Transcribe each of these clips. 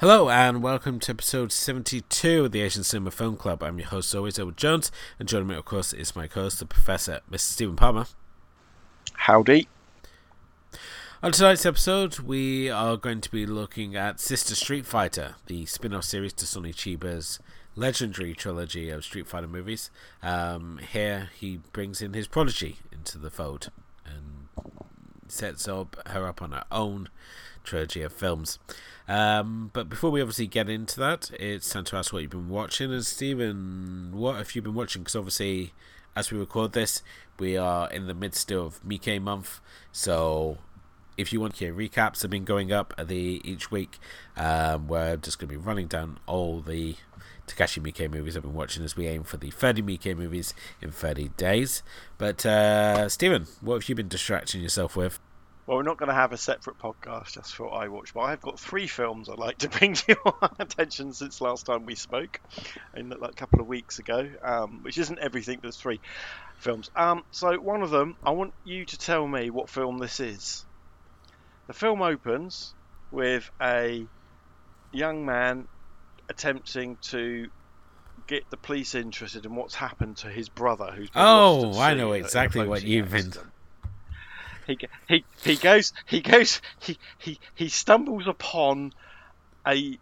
Hello and welcome to episode 72 of the Asian Cinema Film Club. I'm your host, always, Edward Jones, and joining me, of course, is my co-host, the Professor, Mr. Stephen Palmer. Howdy. On tonight's episode, we are going to be looking at Sister Street Fighter, the spin-off series to Sonny Chiba's legendary trilogy of Street Fighter movies. Um, here, he brings in his prodigy into the fold and sets up her up on her own trilogy of films. Um, but before we obviously get into that, it's time to ask what you've been watching. And Stephen, what have you been watching? Because obviously, as we record this, we are in the midst of Miike month. So if you want to hear recaps have been going up the each week, um, we're just going to be running down all the Takashi Miike movies I've been watching as we aim for the 30 Miike movies in 30 days. But uh, Stephen, what have you been distracting yourself with? Well, we're not going to have a separate podcast just for I Watch, but I've got three films I'd like to bring to your attention since last time we spoke, in like a couple of weeks ago, um, which isn't everything. There's three films. Um, so one of them, I want you to tell me what film this is. The film opens with a young man attempting to get the police interested in what's happened to his brother, who's been oh, I know exactly what you've been he he he goes he goes he he he stumbles upon a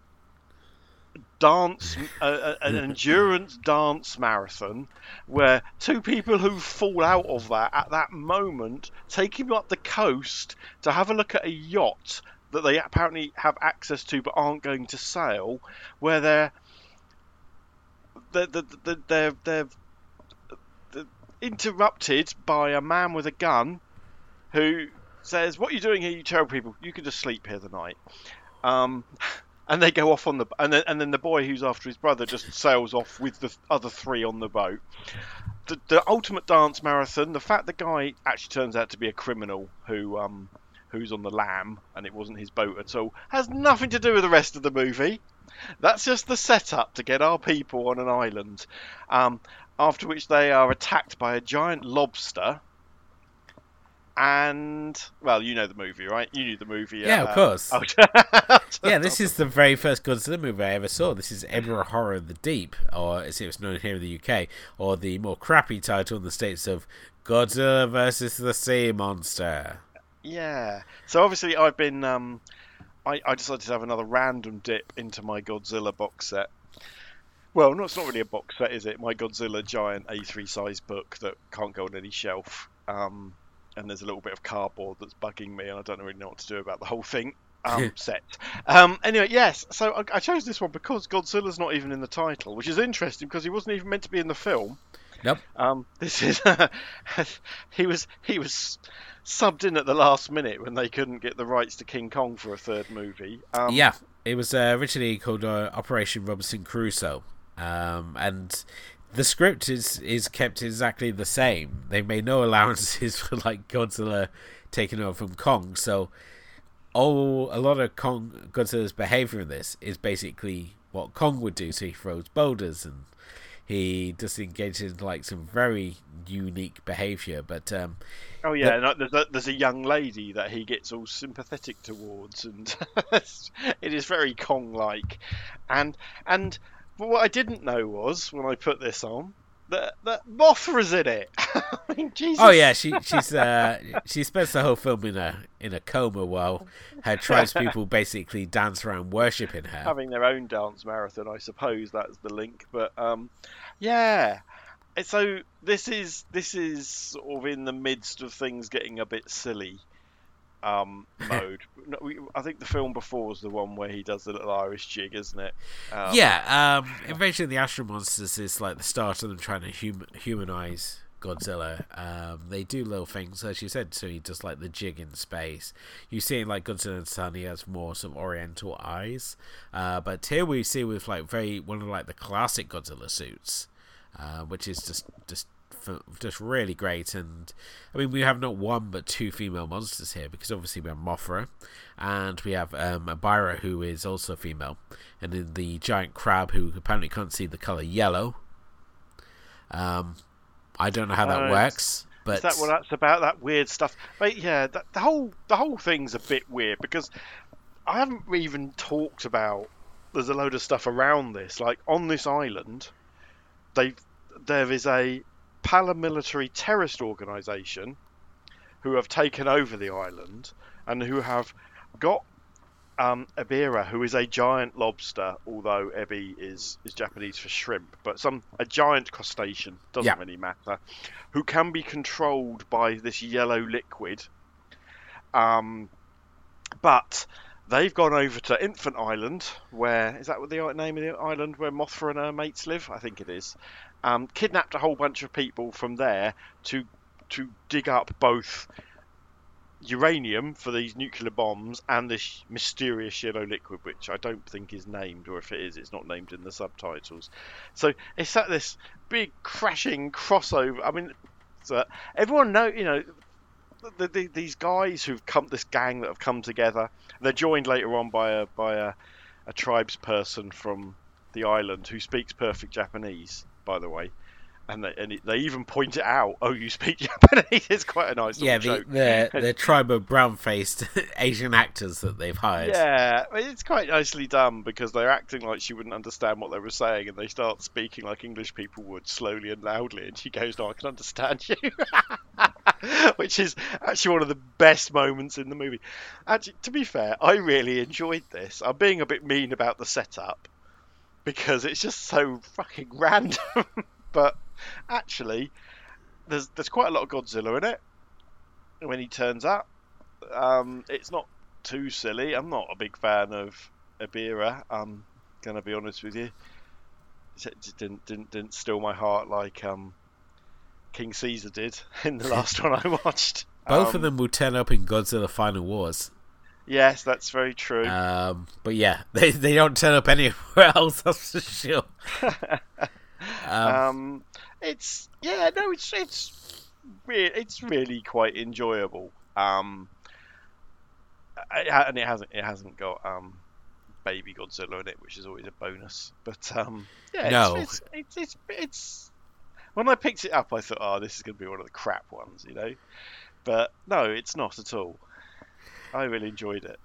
dance a, an endurance dance marathon where two people who fall out of that at that moment take him up the coast to have a look at a yacht that they apparently have access to but aren't going to sail where they're they're they're, they're, they're, they're interrupted by a man with a gun who says, "What are you doing here, you terrible people? You can just sleep here the night." Um, and they go off on the and then, and then the boy who's after his brother just sails off with the other three on the boat. The, the ultimate dance marathon. The fact the guy actually turns out to be a criminal who um, who's on the lam and it wasn't his boat at all has nothing to do with the rest of the movie. That's just the setup to get our people on an island. Um, after which they are attacked by a giant lobster and well, you know the movie, right? You knew the movie. Yeah, uh, of course. Oh, yeah, this is the very first Godzilla movie I ever saw. This is Ebirah Horror of the Deep, or as it was known here in the UK, or the more crappy title in the states of Godzilla versus the Sea Monster. Yeah. So obviously, I've been. Um, I, I decided to have another random dip into my Godzilla box set. Well, no, it's not really a box set, is it? My Godzilla giant A3 size book that can't go on any shelf. Um, and there's a little bit of cardboard that's bugging me, and I don't really know what to do about the whole thing. Um, set. Um, anyway, yes. So I, I, chose this one because Godzilla's not even in the title, which is interesting because he wasn't even meant to be in the film. Nope. Um, this is he was he was subbed in at the last minute when they couldn't get the rights to King Kong for a third movie. Um, yeah, it was uh, originally called uh, Operation Robinson Crusoe, um, and the script is is kept exactly the same. They made no allowances for like Godzilla taking over from Kong. So, all a lot of Kong Godzilla's behavior in this is basically what Kong would do. So he throws boulders and he just engages in like some very unique behavior. But um, oh yeah, the, there's a, there's a young lady that he gets all sympathetic towards, and it is very Kong-like, and and but what I didn't know was when I put this on that that Mothra's in it. I mean, Jesus. Oh yeah, she she's uh, she spends the whole film in a in a coma while her tribespeople basically dance around worshiping her, having their own dance marathon. I suppose that's the link. But um, yeah. So this is this is sort of in the midst of things getting a bit silly. Um, mode. No, we, I think the film before was the one where he does the little Irish jig, isn't it? Um, yeah, um, Invasion of the Astro Monsters is like the start of them trying to hum- humanize Godzilla. Um, they do little things, as you said. So he does like the jig in space. You see, in like Godzilla and Sun, he has more sort of Oriental eyes. Uh, but here we see with like very one of like the classic Godzilla suits, uh, which is just just just really great. And I mean, we have not one but two female monsters here because obviously we have Mothra and we have um, Ebirah, who is also female, and then the giant crab who apparently can't see the color yellow. Um, I don't know how that uh, works. But is that what that's about? That weird stuff. But yeah, the, the whole the whole thing's a bit weird because I haven't even talked about. There's a load of stuff around this. Like on this island, they there is a paramilitary terrorist organisation who have taken over the island and who have got um, Ebirah, who is a giant lobster, although ebi is, is Japanese for shrimp, but some a giant crustacean doesn't yeah. really matter, who can be controlled by this yellow liquid. Um, but they've gone over to Infant Island, where is that what the name of the island where Mothra and her mates live? I think it is. Um, kidnapped a whole bunch of people from there to to dig up both uranium for these nuclear bombs and this mysterious yellow liquid, which I don't think is named, or if it is, it's not named in the subtitles. So it's at this big crashing crossover. I mean, everyone know, you know, the, the, these guys who've come, this gang that have come together. They're joined later on by a by a, a tribes person from the island who speaks perfect Japanese, by the way and they, and they even point it out. Oh, you speak Japanese. It's quite a nice. Yeah, the the, the tribe of brown-faced Asian actors that they've hired. Yeah, it's quite nicely done because they're acting like she wouldn't understand what they were saying, and they start speaking like English people would, slowly and loudly. And she goes, "No, I can understand you," which is actually one of the best moments in the movie. Actually, to be fair, I really enjoyed this. I'm being a bit mean about the setup because it's just so fucking random, but actually, there's there's quite a lot of Godzilla in it. When he turns up, um, it's not too silly. I'm not a big fan of Ebirah. I'm gonna be honest with you. It didn't didn't didn't steal my heart like um, King Caesar did in the last one I watched. Both um, of them will turn up in Godzilla Final Wars. Yes, that's very true. Um, but yeah, they they don't turn up anywhere else. That's for sure. um, um, it's yeah, no, it's it's re- it's really quite enjoyable. Um, and it hasn't it hasn't got um, baby Godzilla in it, which is always a bonus. But um, yeah, no. it's, it's, it's, it's when I picked it up, I thought, oh, this is going to be one of the crap ones, you know. But no, it's not at all. I really enjoyed it.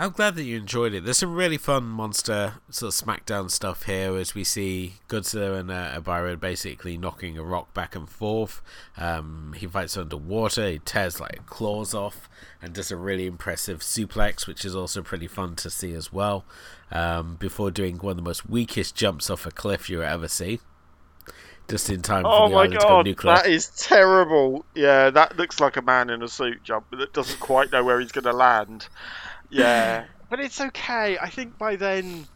I'm glad that you enjoyed it. There's some really fun monster sort of smackdown stuff here as we see Godzilla and uh, Ebirah basically knocking a rock back and forth. Um, he fights underwater, he tears like claws off, and does a really impressive suplex, which is also pretty fun to see as well. Um, before doing one of the most weakest jumps off a cliff you ever see. Just in time for oh the my god, to go nuclear. That is terrible. Yeah, that looks like a man in a suit jump that doesn't quite know where he's going to land. Yeah, but it's okay. I think by then,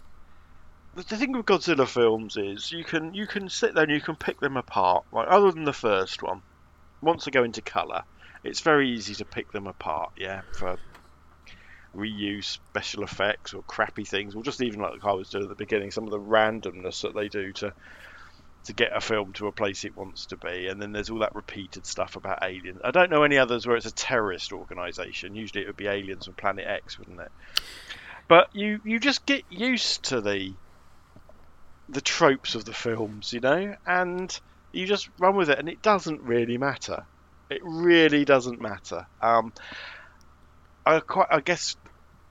the thing with Godzilla films is you can you can sit there and you can pick them apart. Like other than the first one, once they go into color, it's very easy to pick them apart. Yeah, for reuse special effects or crappy things, or just even like I was doing at the beginning, some of the randomness that they do to to get a film to a place it wants to be. And then there's all that repeated stuff about aliens. I don't know any others where it's a terrorist organisation. Usually it would be aliens from Planet X, wouldn't it? But you you just get used to the the tropes of the films, you know, and you just run with it, and it doesn't really matter. It really doesn't matter. Um, I quite, I guess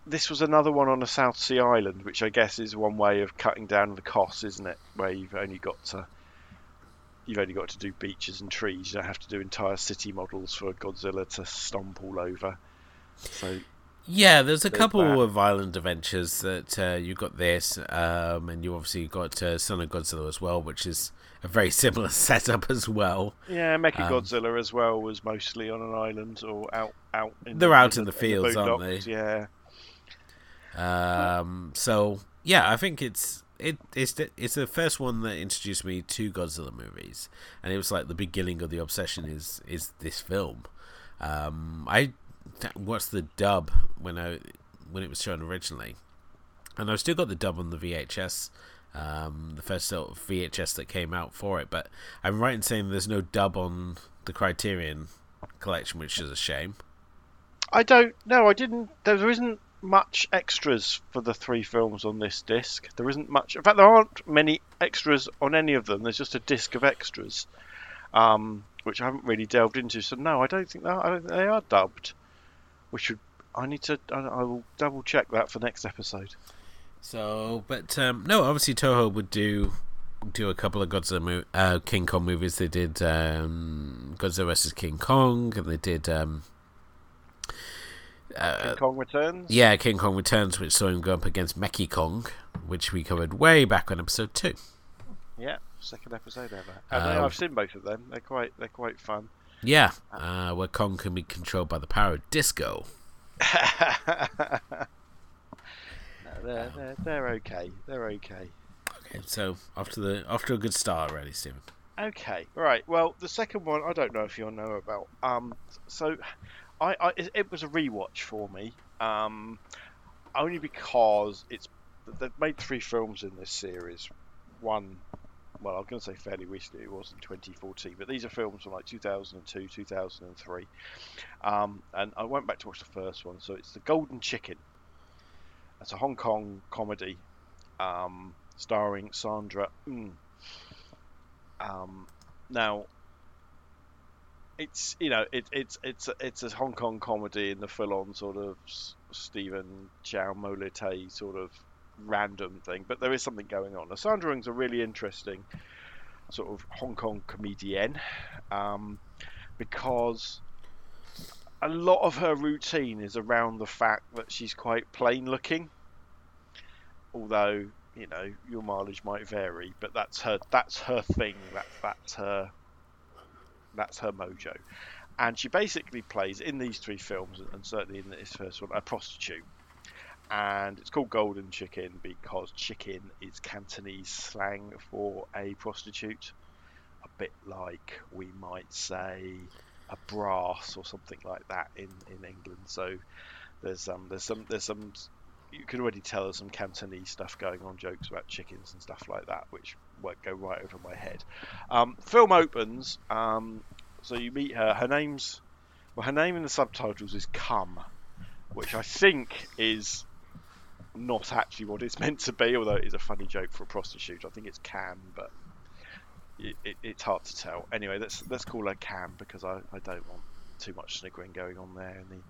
this was another one on a South Sea island, which I guess is one way of cutting down the costs, isn't it? Where you've only got to you've only got to do beaches and trees. You don't have to do entire city models for Godzilla to stomp all over. So Yeah, there's a There's couple that. of Island Adventures that uh, you got this, um, and you obviously got uh, Son of Godzilla as well, which is a very similar setup as well. Yeah, Mecha Um, Godzilla as well was mostly on an island or out out. In They're the, out in the fields, aren't they? Yeah. Um, so yeah, I think it's it it's the, it's the first one that introduced me to Godzilla movies, and it was like the beginning of the obsession is is this film. Um, I watched the dub when I when it was shown originally, and I've still got the dub on the VHS. Um, the first sort of VHS that came out for it, but I'm right in saying there's no dub on the Criterion collection, which is a shame. I don't know. I didn't. There isn't much extras for the three films on this disc. There isn't much. In fact, there aren't many extras on any of them. There's just a disc of extras, um, which I haven't really delved into. So no, I don't think that. I don't think they are dubbed. Which. I need to. I, I will double check that for next episode. So, but um, no, obviously Toho would do do a couple of Godzilla mo- uh, King Kong movies. They did um, Godzilla vs King Kong, and they did um, uh, King Kong Returns. yeah King Kong Returns, which saw him go up against Mechani-Kong, which we covered way back on episode two. Yeah. Second episode ever. And Um, I've seen both of them. They're quite. They're quite fun. Yeah, uh, where Kong can be controlled by the power of disco. No, they're, they're, they're okay. They're okay. Okay, so after the after a good start already, Stephen. Okay, right. Well, the second one I don't know if you'll know about. Um, so, I, I it, was a rewatch for me. Um, only because it's they've made three films in this series. One, well, I'm going to say fairly recently. It was in 2014, but these are films from like 2002, 2003. Um, and I went back to watch the first one. So it's the Golden Chicken. It's a Hong Kong comedy, um, starring Sandra. Mm, um, now, it's you know it, it's it's it's a Hong Kong comedy in the full-on sort of Stephen Chow mo lei tau sort of random thing, but there is something going on. Sandra Ng's a really interesting sort of Hong Kong comedienne um, because a lot of her routine is around the fact that she's quite plain looking, although you know your mileage might vary, but that's her that's her thing. That that's her that's her mojo, and she basically plays in these three films, and certainly in this first one, a prostitute. And it's called Golden Chicken because chicken is Cantonese slang for a prostitute, a bit like we might say a brass or something like that in, in England. So there's um there's some there's some you can already tell there's some Cantonese stuff going on, jokes about chickens and stuff like that, which go right over my head. Um, film opens, um, so you meet her. Her name's well, her name in the subtitles is Cum, which I think is not actually what it's meant to be, although it is a funny joke for a prostitute. I think it's Cam, but it, it, it's hard to tell. Anyway, let's let's call her Cam because I, I don't want too much sniggering going on there in the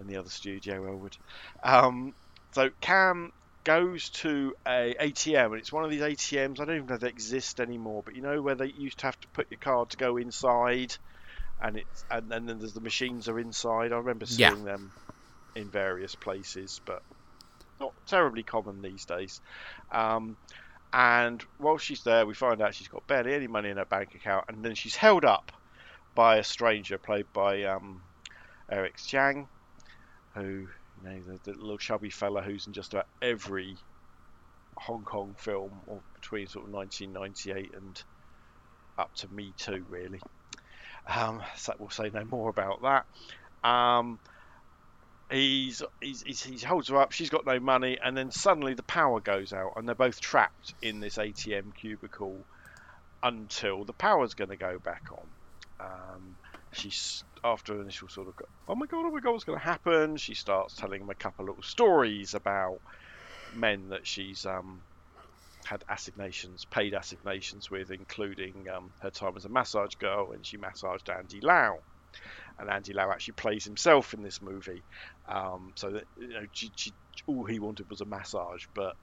in the other studio, Elwood. Um, so Cam goes to a ATM, and it's one of these ATMs. I don't even know if they exist anymore, but you know where they used to have to put your card to go inside, and it's and, and then there's the machines are inside. I remember Yeah. seeing them in various places, but not terribly common these days. Um, and while she's there, we find out she's got barely any money in her bank account, and then she's held up by a stranger played by um, Eric Tsang, who you know the, the little chubby fella who's in just about every Hong Kong film or between sort of 1998 and up to Me Too, really. Um, so we'll say no more about that. Um, he's, he's, he's he holds her up. She's got no money, and then suddenly the power goes out, and they're both trapped in this ATM cubicle until the power's going to go back on. Um, she's after initial sort of oh my god, oh my god, what's going to happen? She starts telling him a couple little stories about men that she's um, had assignations, paid assignations with, including um, her time as a massage girl and she massaged Andy Lau. And Andy Lau actually plays himself in this movie, um, so that you know, she, she, all he wanted was a massage, but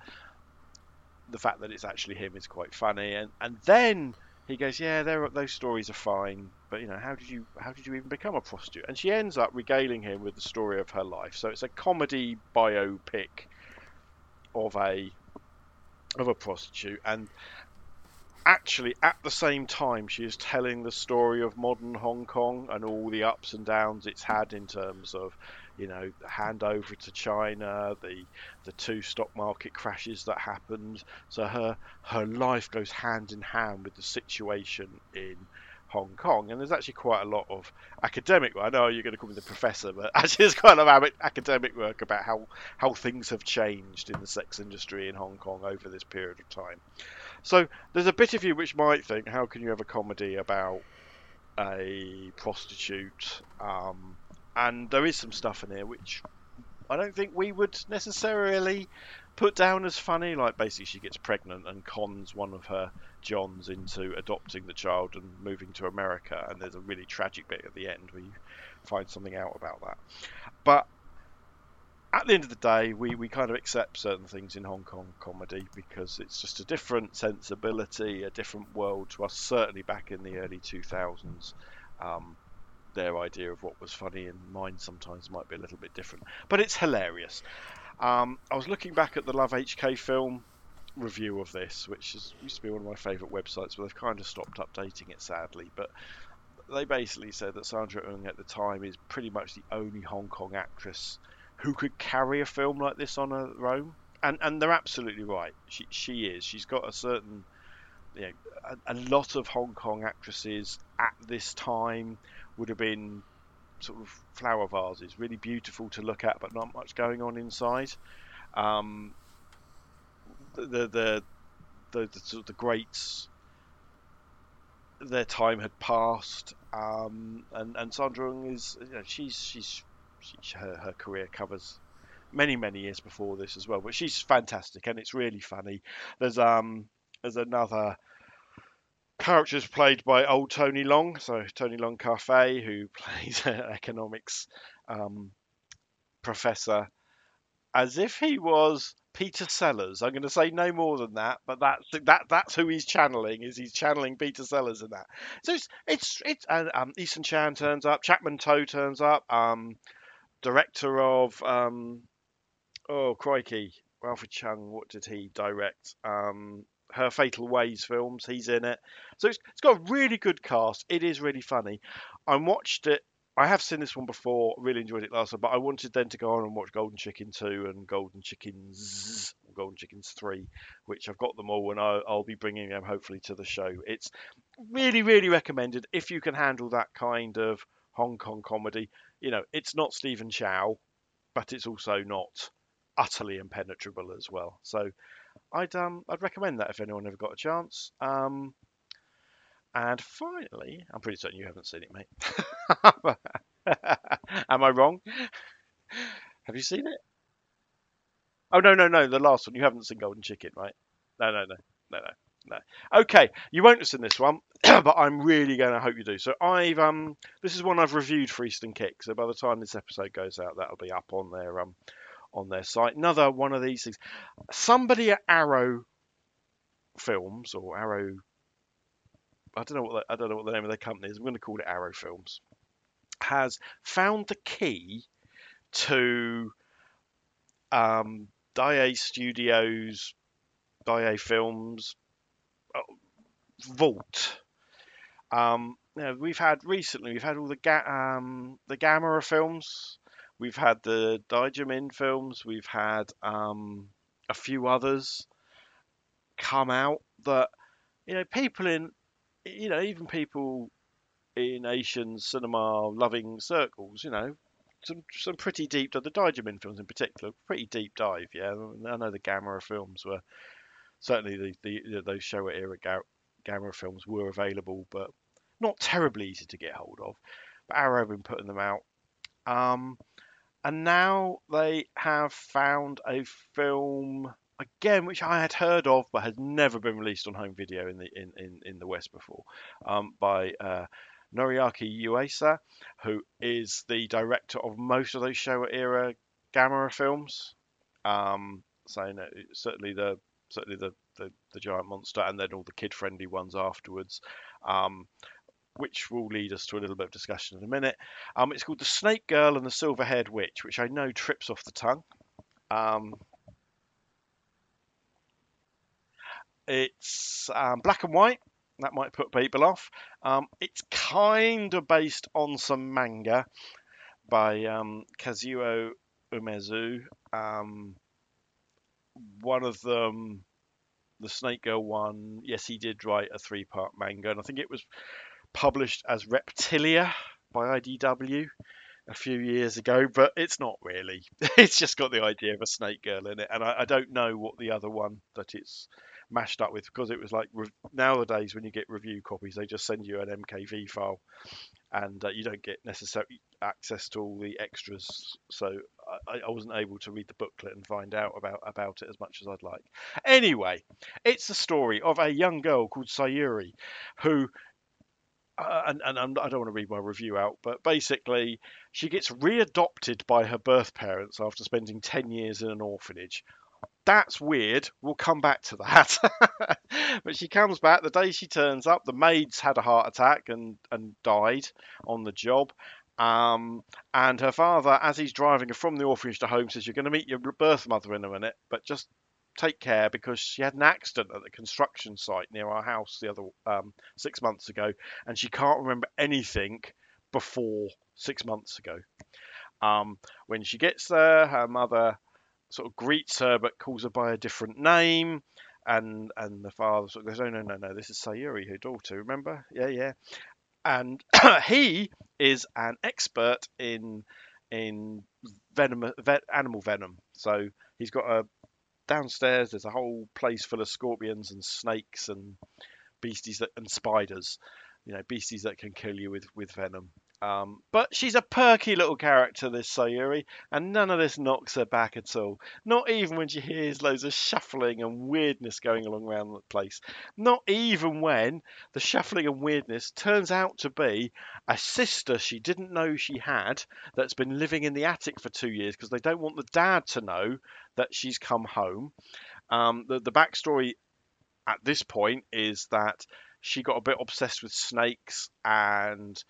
the fact that it's actually him is quite funny. And and then he goes, yeah, those stories are fine, but you know, how did you how did you even become a prostitute? And she ends up regaling him with the story of her life. So it's a comedy biopic of a of a prostitute, and actually at the same time she is telling the story of modern Hong Kong and all the ups and downs it's had in terms of you know the handover to China the the two stock market crashes that happened. So her her life goes hand in hand with the situation in Hong Kong. And there's actually quite a lot of academic work. I know you're going to call me the professor but actually there's quite a lot of academic work about how how things have changed in the sex industry in Hong Kong over this period of time. So there's a bit of you which might think, how can you have a comedy about a prostitute? Um, and there is some stuff in here which I don't think we would necessarily put down as funny. Like basically, she gets pregnant and cons one of her Johns into adopting the child and moving to America. And there's a really tragic bit at the end where you find something out about that. But at the end of the day, we, we kind of accept certain things in Hong Kong comedy because it's just a different sensibility, a different world to us. Certainly back in the early 2000s, um, their idea of what was funny and mine sometimes might be a little bit different. But it's hilarious. Um, I was looking back at the Love HK film review of this, which is, used to be one of my favourite websites, but they've kind of stopped updating it sadly. But they basically said that Sandra Ng at the time is pretty much the only Hong Kong actress who could carry a film like this on her own. And and they're absolutely right. She she is. She's got a certain you know, a, a lot of Hong Kong actresses at this time would have been sort of flower vases, really beautiful to look at, but not much going on inside. Um, the the the, the, of the greats, their time had passed, um, and and Sandra is you know, she's she's she, her, her career covers many many years before this as well. But she's fantastic and it's really funny. There's um there's another character played by old Tony Leung, so Tony Leung Ka-fai, who plays an economics um, professor, as if he was Peter Sellers. I'm going to say no more than that, but that's that that's who he's channeling. Is he's channeling Peter Sellers in that? So it's it's it's and um, Eason Chan turns up, Chapman To turns up, um, director of um, oh crikey, Alfred Cheung. What did he direct? Um, her Fatal Ways films. He's in it, so it's, it's got a really good cast. It is really funny. I watched it. I have seen this one before. Really enjoyed it last time, but I wanted then to go on and watch Golden Chicken Two and Golden Chickens, Golden Chickens Three, which I've got them all, and I'll, I'll be bringing them hopefully to the show. It's really, really recommended if you can handle that kind of Hong Kong comedy you know, it's not Stephen Chow, but it's also not utterly impenetrable as well. So I'd um I'd recommend that if anyone ever got a chance. Um, and finally, I'm pretty certain you haven't seen it, mate. Am I wrong? Have you seen it? Oh no no no, the last one. You haven't seen Golden Chicken, right? No no no no no. No. Okay, you won't have seen this one, but I'm really going to hope you do. So I've um, this is one I've reviewed for Eastern Kick. So by the time this episode goes out, that'll be up on their um, on their site. Another one of these things. Somebody at Arrow Films or Arrow, I don't know what the, I don't know what the name of their company is. I'm going to call it Arrow Films. Has found the key to um, Daiei Studios, Daiei Films, vault. Um, you know, we've had recently, we've had all the ga- um, the Gamera films, we've had the Daimajin films, we've had um, a few others come out that you know people in you know even people in Asian cinema loving circles, you know, some some pretty deep the Daimajin films in particular, pretty deep dive. Yeah, I know the Gamera films were certainly the, the you know, those Showa era Gamera films were available, but not terribly easy to get hold of. But Arrow have been putting them out. Um, and now they have found a film again, which I had heard of but had never been released on home video in the in, in, in the West before, um, by uh, Noriaki Yuasa, who is the director of most of those Showa era Gamera films. Um, so you know, certainly the certainly the the, the giant monster, and then all the kid friendly ones afterwards. Um, which will lead us to a little bit of discussion in a minute. Um, it's called The Snake Girl and the Silver Haired Witch, which I know trips off the tongue. Um, it's um, black and white. That might put people off. Um, it's kind of based on some manga by um, Kazuo Umezu. Um, one of them, the Snake Girl one, yes, he did write a three part manga, and I think it was published as Reptilia by IDW a few years ago, but it's not really. It's just got the idea of a snake girl in it, and I, I don't know what the other one that it's mashed up with because it was like re- nowadays when you get review copies, they just send you an MKV file, and uh, you don't get necessarily access to all the extras. So I, I wasn't able to read the booklet and find out about about it as much as I'd like. Anyway, it's the story of a young girl called Sayuri, who uh, and, and I'm, I do not want to read my review out, but basically, she gets readopted by her birth parents after spending 10 years in an orphanage. That's weird. We'll come back to that. but she comes back the day she turns up. The maid's had a heart attack and, and died on the job. Um, and her father, as he's driving her from the orphanage to home, says, You're going to meet your birth mother in a minute, but just take care because she had an accident at the construction site near our house the other um, six months ago, and she can't remember anything before six months ago. Um, when she gets there, her mother sort of greets her but calls her by a different name. And and the father sort of goes, oh no no no, this is Sayuri, her daughter. Remember? Yeah yeah. And he is an expert in in venom, animal venom. So he's got a downstairs there's a whole place full of scorpions and snakes and beasties that and spiders you know beasties that can kill you with with venom um, but she's a perky little character, this Sayuri, and none of this knocks her back at all. Not even when she hears loads of shuffling and weirdness going along around the place. Not even when the shuffling and weirdness turns out to be a sister she didn't know she had that's been living in the attic for two years because they don't want the dad to know that she's come home. Um, the, the backstory at this point is that she got a bit obsessed with snakes and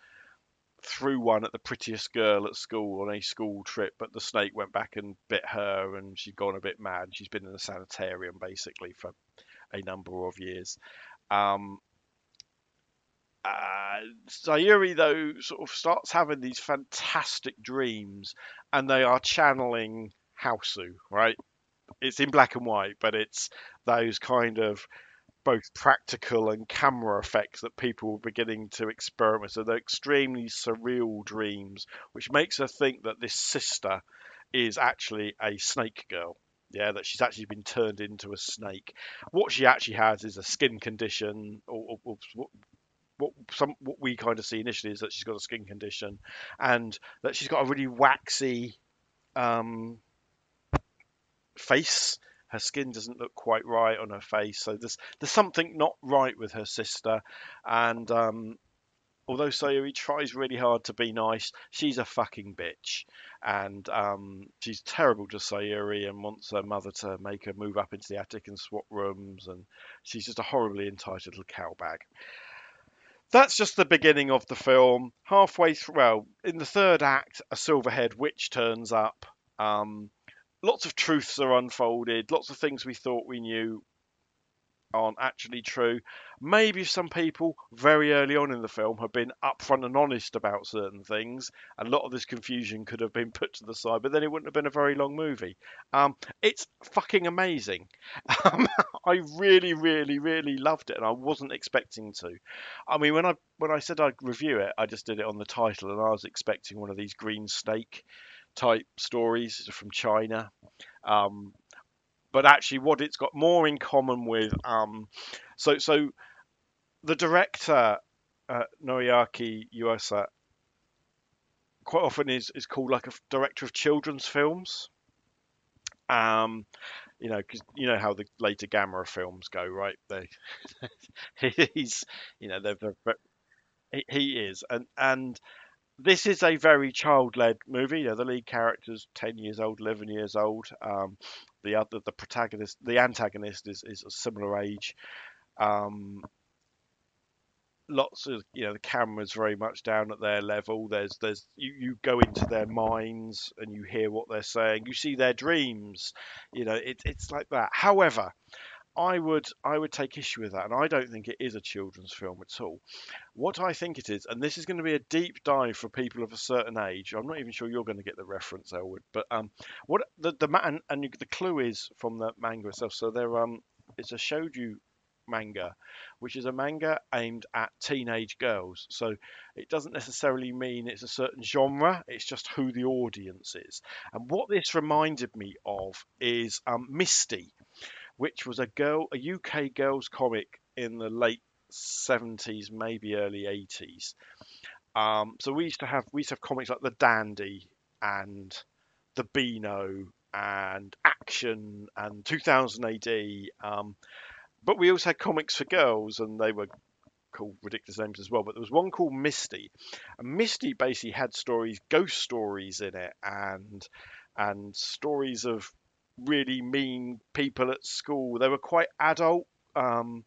threw one at the prettiest girl at school on a school trip, but the snake went back and bit her, and she'd gone a bit mad. She's been in a sanitarium basically for a number of years. Um, uh, Sayuri, though, sort of starts having these fantastic dreams, and they are channeling Hausu, right? It's in black and white, but it's those kind of both practical and camera effects that people were beginning to experiment. So they're extremely surreal dreams, which makes her think that this sister is actually a snake girl. Yeah, that she's actually been turned into a snake. What she actually has is a skin condition, or, or, or what some what we kind of see initially is that she's got a skin condition, and that she's got a really waxy um, face her skin doesn't look quite right on her face, so there's there's something not right with her sister. And um, although Sayuri tries really hard to be nice, she's a fucking bitch, and um, she's terrible to Sayuri and wants her mother to make her move up into the attic and swap rooms, and she's just a horribly entitled little cowbag. That's just the beginning of the film. Halfway through, well, in the third act, a silver-haired witch turns up. Um, lots of truths are unfolded. Lots of things we thought we knew aren't actually true. Maybe some people very early on in the film have been upfront and honest about certain things. A lot of this confusion could have been put to the side, but then it wouldn't have been a very long movie. Um, it's fucking amazing. Um, I really, really, really loved it, and I wasn't expecting to. I mean, when I when I said I'd review it, I just did it on the title, and I was expecting one of these green snake type stories from China. Um, but actually, what it's got more in common with, um, so so the director uh, Noriaki Yuasa quite often is is called like a director of children's films. Um, you know, because you know how the later Gamera films go, right? They, he's, you know, they're, they're, he, he is, and and this is a very child-led movie. You know, the lead character's ten years old, eleven years old. Um, the other the protagonist the antagonist is is a similar age. Um, lots of you know the cameras very much down at their level there's there's you, you go into their minds and you hear what they're saying you see their dreams you know it, it's like that however I would I would take issue with that, and I don't think it is a children's film at all. What I think it is, and this is going to be a deep dive for people of a certain age. I'm not even sure you're going to get the reference, Elwood, but um, what the the man and the clue is from the manga itself. So there um, it's a shojo manga, which is a manga aimed at teenage girls. So it doesn't necessarily mean it's a certain genre, it's just who the audience is. And what this reminded me of is um, Misty, which was a girl, a UK girls comic in the late 70s, maybe early 80s. Um, so we used to have we used to have comics like the Dandy and the Beano and Action and 2000 AD. Um, but we also had comics for girls, and they were called ridiculous names as well. But there was one called Misty, and Misty basically had stories, ghost stories in it, and and stories of really mean people at school. They were quite adult. Um,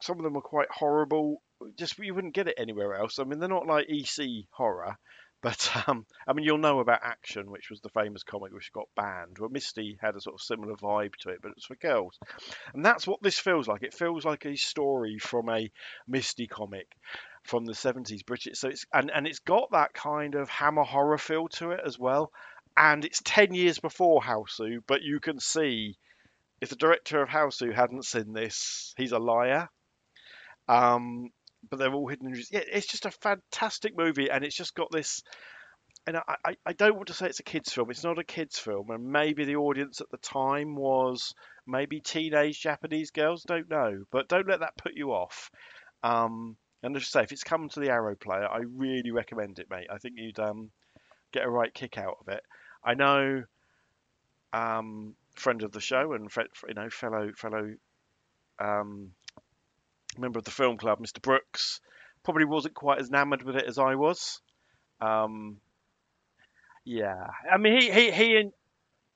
some of them were quite horrible. Just you wouldn't get it anywhere else. I mean, they're not like EC horror, but um, I mean, you'll know about Action, which was the famous comic which got banned. Well, Misty had a sort of similar vibe to it, but it's for girls, and that's what this feels like. It feels like a story from a Misty comic from the 70s British. So it's and and it's got that kind of hammer horror feel to it as well. And it's 10 years before Hausu, but you can see if the director of Hausu hadn't seen this, he's a liar. Um, but they're all hidden. Yeah, it's just a fantastic movie, and it's just got this. And I, I, I don't want to say it's a kids' film. It's not a kids' film, and maybe the audience at the time was maybe teenage Japanese girls. Don't know, but don't let that put you off. Um, and as I say, if it's come to the Arrow player, I really recommend it, mate. I think you'd um, get a right kick out of it. I know, um, friend of the show and you know fellow fellow um, member of the film club, Mr. Brooks, probably wasn't quite as enamored with it as I was. Um, yeah, I mean, he he he,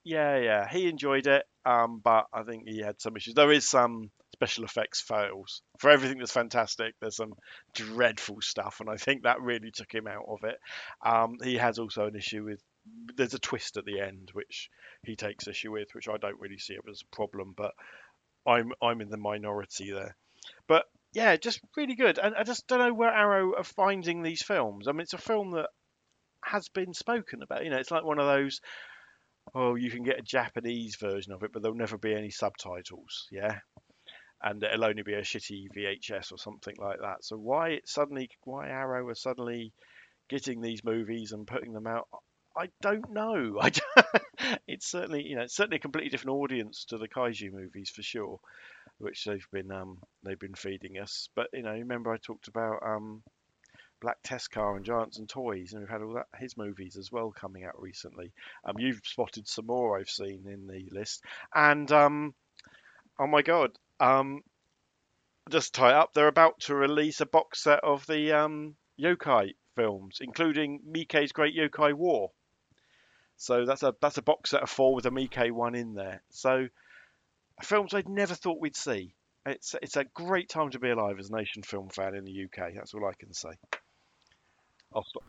yeah, yeah, he enjoyed it, um, but I think he had some issues. There is some special effects fails for everything that's fantastic. There's some dreadful stuff, and I think that really took him out of it. Um, he has also an issue with. There's a twist at the end which he takes issue with, which I don't really see it as a problem, but I'm I'm in the minority there. But yeah, just really good. And I just don't know where Arrow are finding these films. I mean, it's a film that has been spoken about. You know, it's like one of those. Oh, you can get a Japanese version of it, but there'll never be any subtitles. Yeah, and it'll only be a shitty VHS or something like that. So why it suddenly, why Arrow are suddenly getting these movies and putting them out? I don't know. I don't, it's certainly you know it's certainly a completely different audience to the kaiju movies for sure which they've been um, they've been feeding us. But you know, remember I talked about um, Black Test Car and Giants and Toys, and we've had all that his movies as well coming out recently. Um, you've spotted some more I've seen in the list, and um, oh my god, um, just tie up. They're about to release a box set of the um, yokai films, including Miike's Great Yokai War. So that's a that's a box set of four with a Miike one in there. So films I'd never thought we'd see. It's it's a great time to be alive as a nation film fan in the UK. That's all I can say. I'll stop.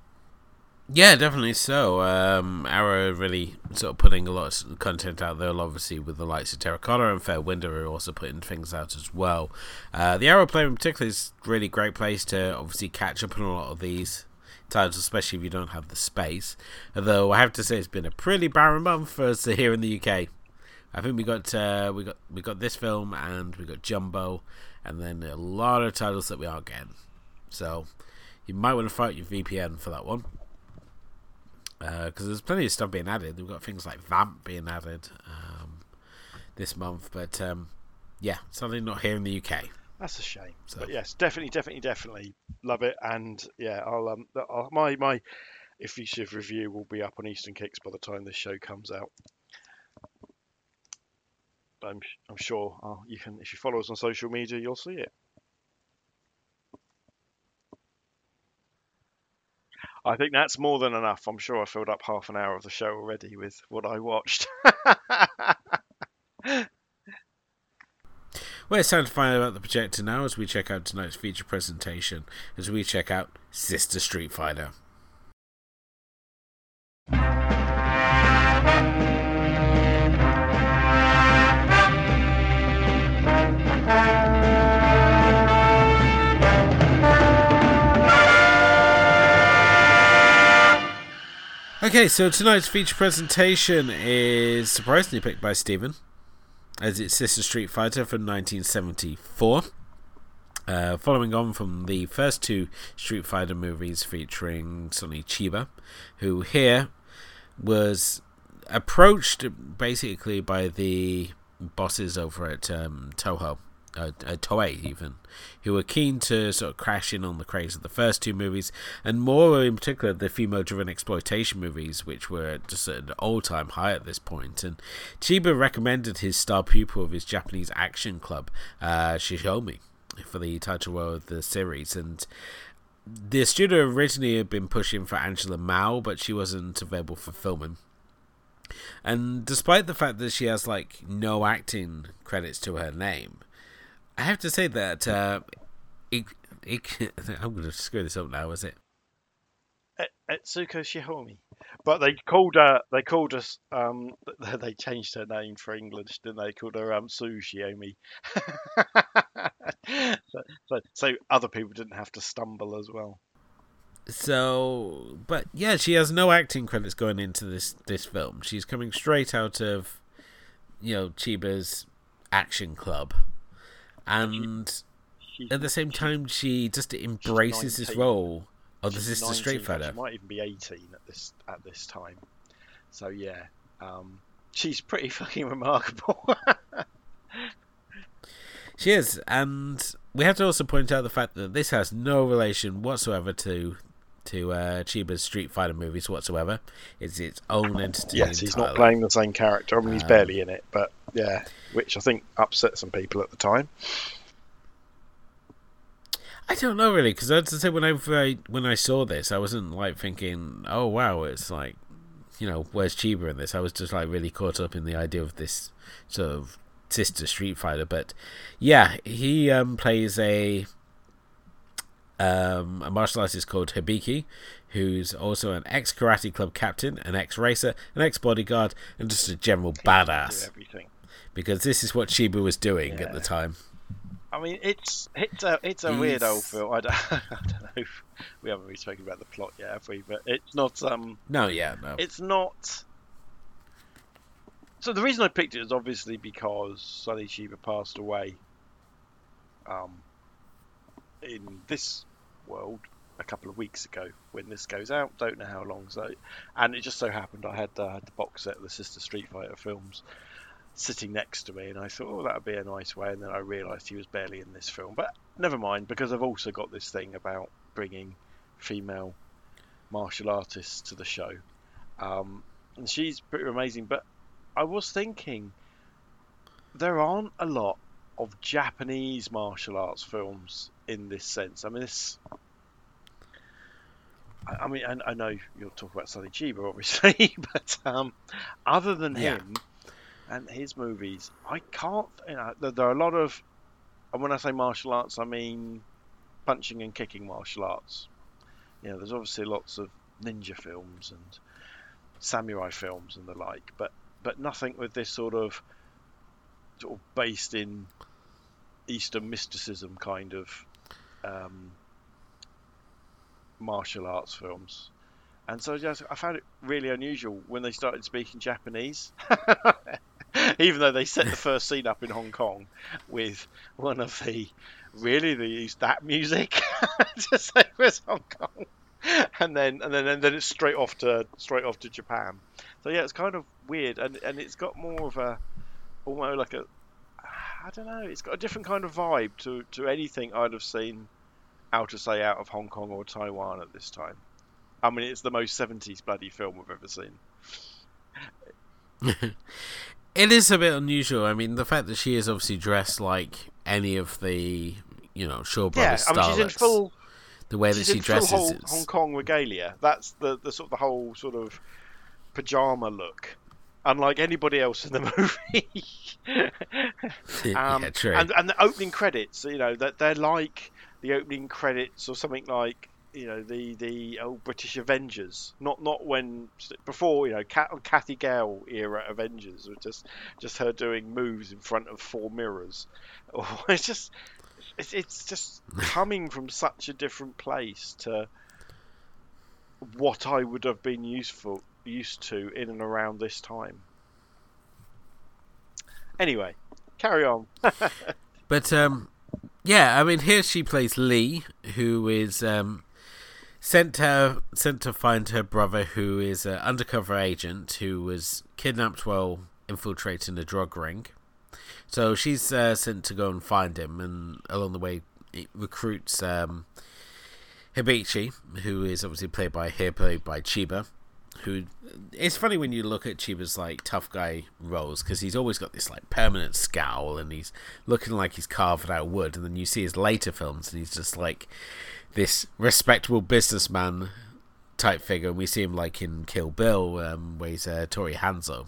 Yeah, definitely so. Um, Arrow really sort of putting a lot of content out there, obviously with the likes of Terracotta and Fair Wind are also putting things out as well. Uh, the Arrow player in particular is really great place to obviously catch up on a lot of these titles, especially if you don't have the space. Although I have to say it's been a pretty barren month for us here in the UK. I think we got uh, we got we got this film and we got Jumbo, and then a lot of titles that we aren't getting. So you might want to fight your VPN for that one, because uh, there's plenty of stuff being added. We've got things like Vamp being added um, this month, but um, yeah, something not here in the UK. That's a shame. So. But yes, definitely, definitely, definitely love it, and yeah, I'll um, I'll, my my effusive review will be up on Eastern Kicks by the time this show comes out. I'm, I'm sure uh, you can, if you follow us on social media, you'll see it. I think that's more than enough. I'm sure I filled up half an hour of the show already with what I watched. Well, it's time to find out about the projector now as we check out tonight's feature presentation, as we check out Sister Street Fighter. Okay, so tonight's feature presentation is surprisingly picked by Stephen as its sister Street Fighter from 1974. Uh, following on from the first two Street Fighter movies featuring Sonny Chiba, who here was approached basically by the bosses over at um, Toho uh, uh, Toei even, who were keen to sort of crash in on the craze of the first two movies, and more in particular the female-driven exploitation movies, which were just at an all-time high at this point. And Chiba recommended his star pupil of his Japanese action club, uh, Shihomi, for the title role of the series, and. The studio originally had been pushing for Angela Mao, but she wasn't available for filming. And despite the fact that she has like no acting credits to her name, I have to say that uh, it, it, I'm going to screw this up now. Is it? Etsuko Shihomi, but they called her. They called us. Um, they changed her name for English, didn't they? Called her um, Sue Shiomi. so, so, so other people didn't have to stumble as well. So, but yeah, she has no acting credits going into this this film. She's coming straight out of, you know, Chiba's Action Club and she, at the same time, she just embraces this role of the sister 19, Street Fighter. She might even be eighteen at this at this time. So yeah, um, she's pretty fucking remarkable. she is, and we have to also point out the fact that this has no relation whatsoever to to uh, Chiba's Street Fighter movies whatsoever. It's its own entity. Yes, entirely. he's not playing the same character. I mean, he's um, barely in it, but yeah, which I think upset some people at the time. I don't know really, because I to say when I when I saw this, I wasn't like thinking, "Oh wow, it's like, you know, where's Chiba in this?" I was just like really caught up in the idea of this sort of sister Street Fighter. But yeah, he um, plays a um, a martial artist called Hibiki, who's also an ex karate club captain, an ex racer, an ex bodyguard, and just a general badass. Because this is what Chiba was doing yeah. at the time. I mean, it's it's a it's a weird old film. I don't, I don't know. If we haven't really spoken about the plot yet, have we? But it's not. Um. No, yeah, no. It's not. So the reason I picked it is obviously because Sonny Chiba passed away. Um. In this world, a couple of weeks ago when this goes out. Don't know how long. So, and it just so happened I had, uh, had the box set of the Sister Street Fighter films sitting next to me, and I thought, oh, that would be a nice way. And then I realised he was barely in this film, but never mind because I've also got this thing about bringing female martial artists to the show, um, and she's pretty amazing. But I was thinking there aren't a lot of Japanese martial arts films in this sense. I mean, this. I, I mean, I, I, know you'll talk about Sonny Chiba, obviously, but um, other than yeah. him, and his movies, I can't. You know, there, are a lot of, and when I say martial arts, I mean punching and kicking martial arts. You know, there's obviously lots of ninja films and samurai films and the like, but but nothing with this sort of sort of based in Eastern mysticism kind of um, martial arts films. And so just, I found it really unusual when they started speaking Japanese. even though they set the first scene up in Hong Kong with one of the really they used that music to say where's Hong Kong, and then and then and then it's straight off to straight off to Japan. So yeah, it's kind of weird, and and it's got more of a almost like a I don't know, it's got a different kind of vibe to to anything I'd have seen out of say out of Hong Kong or Taiwan at this time. I mean, it's the most 70s bloody film we've ever seen. It is a bit unusual. I mean, the fact that she is obviously dressed like any of the, you know, Shaw Brothers yeah, I mean, she's in full. the way that she dresses. Hong, is- Hong Kong regalia. That's the, the sort of the whole sort of pajama look. Unlike anybody else in the movie. Um, yeah, true. And, and the opening credits, you know, that they're like the opening credits or something like, you know, the the old British Avengers. Not not when before, you know, Cat, Kathy Gale era Avengers, or just just her doing moves in front of four mirrors. Or it's just it's, it's just coming from such a different place to what I would have been useful used to in and around this time. Anyway, carry on. But um, yeah, I mean, here she plays Lee, who is um, sent her sent to find her brother, who is an undercover agent who was kidnapped while infiltrating a drug ring. So she's uh, sent to go and find him, and along the way, recruits um, Hibiki, who is obviously played by here played by Chiba. Who it's funny when you look at Chiba's like tough guy roles because he's always got this like permanent scowl and he's looking like he's carved out wood, and then you see his later films and he's just like this respectable businessman type figure. And we see him like in Kill Bill, um, where he's uh, Tori Hanzo,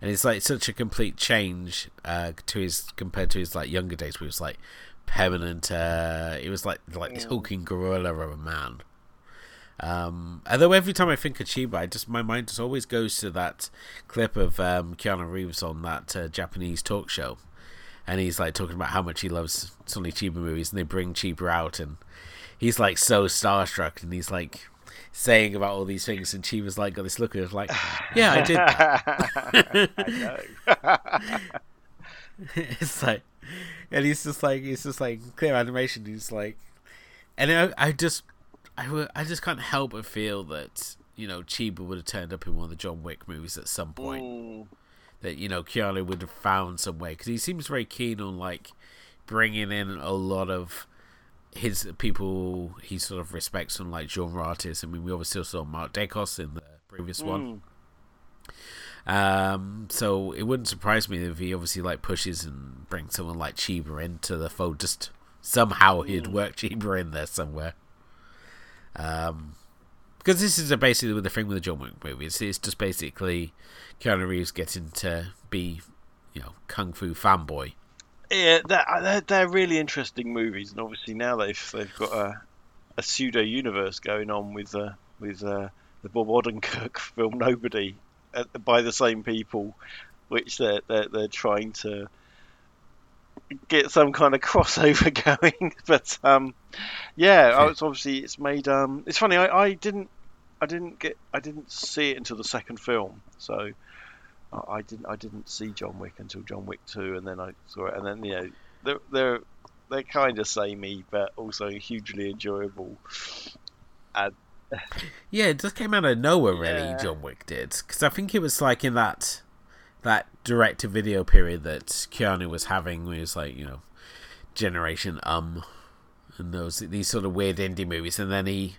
and it's like such a complete change uh, to his compared to his like younger days, where he was like permanent. Uh, it was like like this hulking gorilla of a man. Um, although every time I think of Chiba, I just my mind just always goes to that clip of um, Keanu Reeves on that uh, Japanese talk show, and he's like talking about how much he loves Sonny Chiba movies, and they bring Chiba out, and he's like so starstruck, and he's like saying about all these things, and Chiba's like got this look of like, yeah, I did. That. I know. it's like, and he's just like, he's just like clear animation. He's like, and I, I just, I, I just can't help but feel that you know Chiba would have turned up in one of the John Wick movies at some point. Mm. That you know Keanu would have found some way because he seems very keen on like bringing in a lot of his people he sort of respects from like genre artists. I mean, we obviously saw Mark Dacascos in the previous one. Mm. Um, so it wouldn't surprise me if he obviously like pushes and brings someone like Chiba into the fold. Just somehow he'd work Chiba in there somewhere. Um, because this is a basically the thing with the John Wick movies. It's just basically Keanu Reeves getting to be, you know, kung fu fanboy. Yeah, they're, they're, they're really interesting movies, and obviously now they've they've got a, a pseudo universe going on with uh, with uh, the Bob Odenkirk film Nobody uh, by the same people, which they're they're, they're trying to get some kind of crossover going. but um, yeah, it's obviously it's made. Um, it's funny. I, I didn't I didn't get I didn't see it until the second film, so. I I didn't. I didn't see John Wick until John Wick Two, and then I saw it, and then you know they're they're they're kind of samey, but also hugely enjoyable. And Yeah, it just came out of nowhere, really. Yeah. John Wick did because I think it was like in that that direct to video period that Keanu was having, where he was like, you know, Generation Um, and those these sort of weird indie movies, and then he